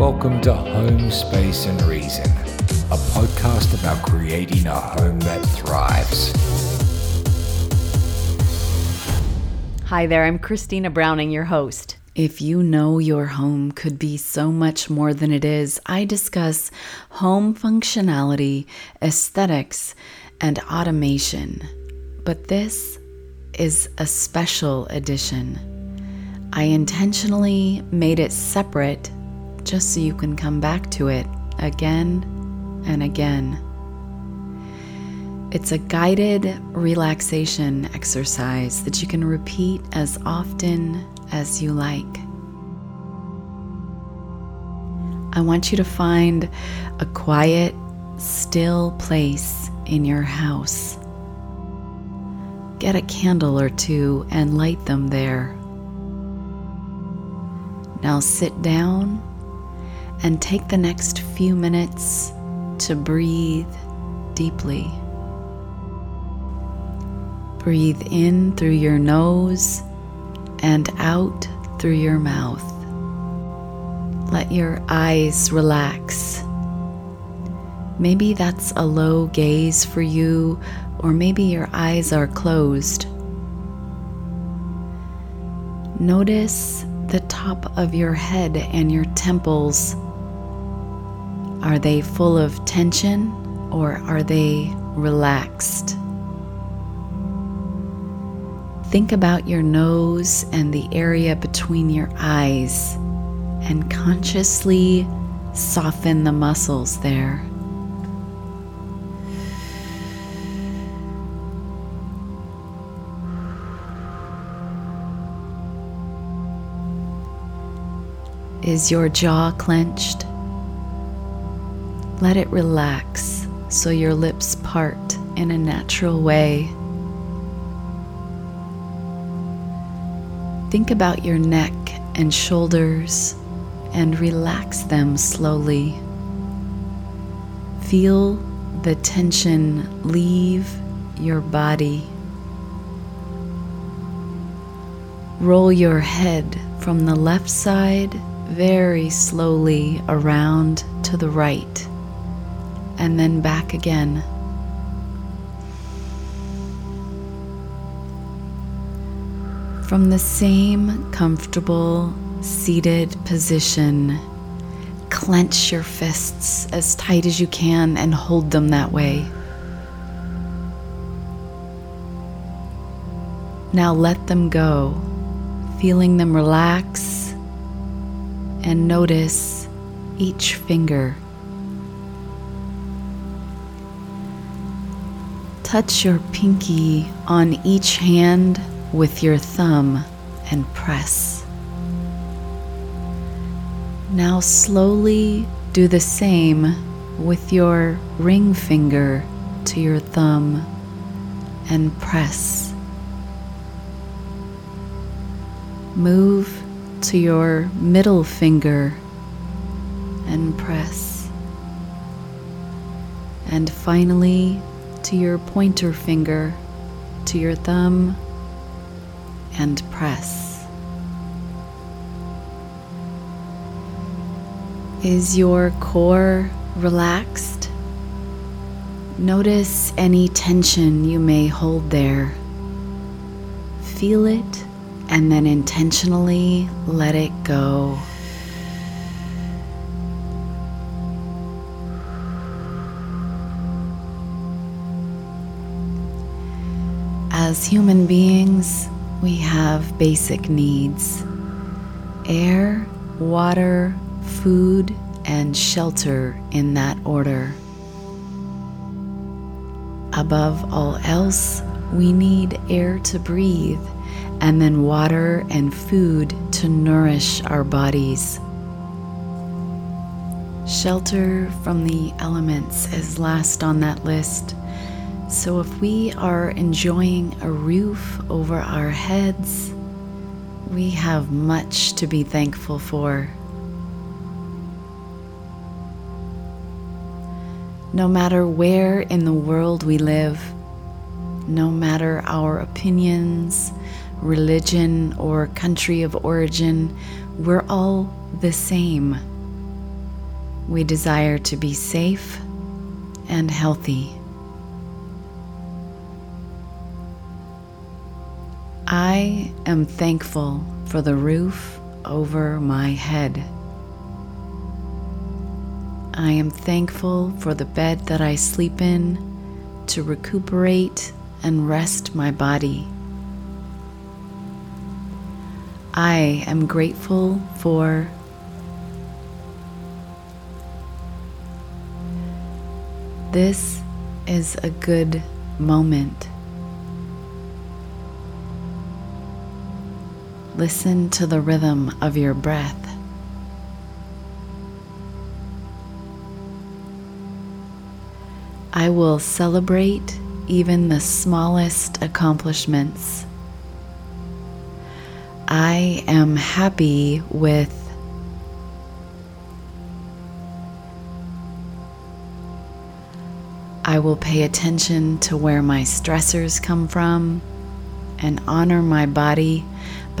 Welcome to Home Space and Reason, a podcast about creating a home that thrives. Hi there, I'm Christina Browning, your host. If you know your home could be so much more than it is, I discuss home functionality, aesthetics, and automation. But this is a special edition. I intentionally made it separate just so you can come back to it again and again. It's a guided relaxation exercise that you can repeat as often as you like. I want you to find a quiet, still place in your house. Get a candle or two and light them there. Now sit down and take the next few minutes to breathe deeply. Breathe in through your nose and out through your mouth. Let your eyes relax. Maybe that's a low gaze for you, or maybe your eyes are closed. Notice the top of your head and your temples are they full of tension or are they relaxed? Think about your nose and the area between your eyes and consciously soften the muscles there. Is your jaw clenched? Let it relax so your lips part in a natural way. Think about your neck and shoulders and relax them slowly. Feel the tension leave your body. Roll your head from the left side very slowly around to the right and then back again. From the same comfortable seated position, clench your fists as tight as you can and hold them that way. Now let them go, feeling them relax, and notice each finger. Touch your pinky on each hand with your thumb and press. Now slowly do the same with your ring finger to your thumb and press. Move to your middle finger and press. And finally, to your pointer finger, to your thumb, and press. Is your core relaxed? Notice any tension you may hold there. Feel it and then intentionally let it go. As human beings, we have basic needs air, water, food, and shelter in that order. Above all else, we need air to breathe and then water and food to nourish our bodies. Shelter from the elements is last on that list. So, if we are enjoying a roof over our heads, we have much to be thankful for. No matter where in the world we live, no matter our opinions, religion, or country of origin, we're all the same. We desire to be safe and healthy. I am thankful for the roof over my head. I am thankful for the bed that I sleep in to recuperate and rest my body. I am grateful for this is a good moment. Listen to the rhythm of your breath. I will celebrate even the smallest accomplishments. I am happy with I will pay attention to where my stressors come from and honor my body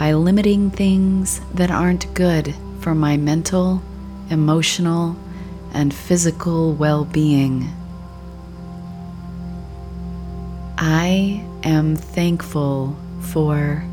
by limiting things that aren't good for my mental, emotional, and physical well being. I am thankful for